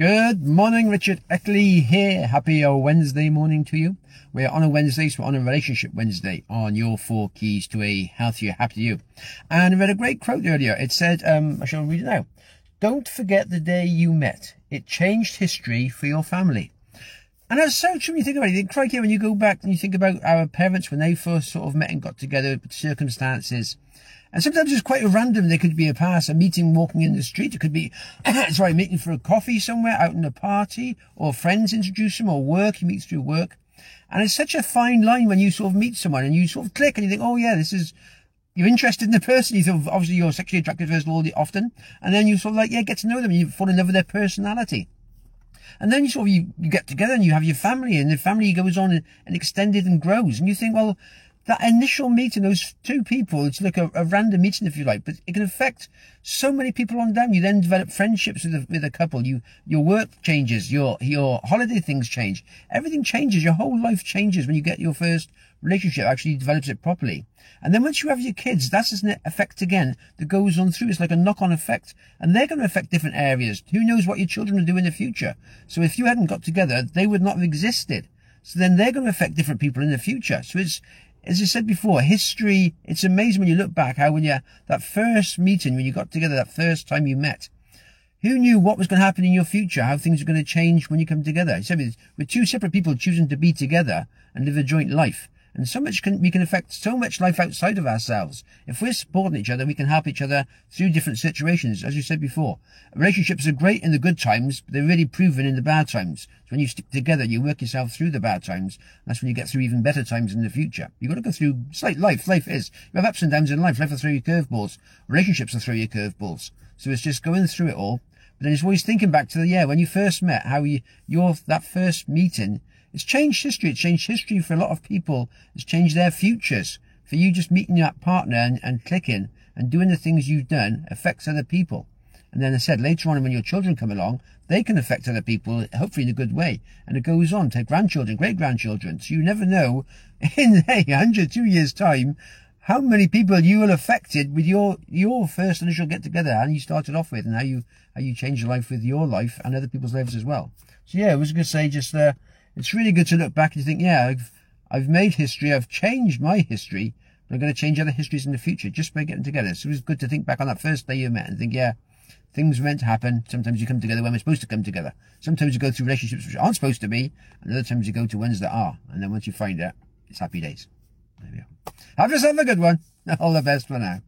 Good morning, Richard Eckley here. Happy Wednesday morning to you. We're on a Wednesday, so we're on a relationship Wednesday on your four keys to a healthier, happier you. And I read a great quote earlier. It said, um, I shall read it now. Don't forget the day you met. It changed history for your family. And that's so true when you think about it. You think, crikey, when you go back and you think about our parents when they first sort of met and got together, circumstances, and sometimes it's quite random. There could be a pass, a meeting walking in the street. It could be, sorry, meeting for a coffee somewhere out in a party or friends introduce them or work. You meet through work. And it's such a fine line when you sort of meet someone and you sort of click and you think, oh yeah, this is, you're interested in the person. You sort of, obviously you're sexually attracted to the often. And then you sort of like, yeah, get to know them and you fall in love with their personality. And then you sort of, you, you get together and you have your family and the family goes on and, and extended and grows. And you think, well, that initial meeting, those two people, it's like a, a, random meeting, if you like, but it can affect so many people on down. You then develop friendships with a, with a couple. You, your work changes, your, your holiday things change. Everything changes. Your whole life changes when you get your first relationship actually develops it properly. And then once you have your kids, that's an effect again that goes on through. It's like a knock-on effect and they're going to affect different areas. Who knows what your children will do in the future? So if you hadn't got together, they would not have existed. So then they're going to affect different people in the future. So it's, as I said before, history, it's amazing when you look back how when you, that first meeting, when you got together, that first time you met, who knew what was going to happen in your future, how things are going to change when you come together? You said with two separate people choosing to be together and live a joint life. And so much can, we can affect so much life outside of ourselves. If we're supporting each other, we can help each other through different situations, as you said before. Relationships are great in the good times, but they're really proven in the bad times. So when you stick together, you work yourself through the bad times. That's when you get through even better times in the future. You've got to go through, life. Life is. You have ups and downs in life. Life will throw you curveballs. Relationships will throw you curveballs. So it's just going through it all. But then it's always thinking back to the, yeah, when you first met, how you, your, that first meeting, it's changed history. It's changed history for a lot of people. It's changed their futures. For you just meeting that partner and, and clicking and doing the things you've done affects other people. And then I said later on when your children come along, they can affect other people, hopefully in a good way. And it goes on to grandchildren, great grandchildren. So you never know in a hundred, two years time, how many people you will affected with your, your first initial get together and you started off with and how you, how you change your life with your life and other people's lives as well. So yeah, I was going to say just, uh, it's really good to look back and think, yeah, I've, I've made history, I've changed my history, but I'm going to change other histories in the future just by getting together. So it was good to think back on that first day you met and think, yeah, things meant to happen. Sometimes you come together when we're supposed to come together. Sometimes you go through relationships which aren't supposed to be, and other times you go to ones that are. And then once you find it, it's happy days. There we. Have yourself a good one. All the best for now.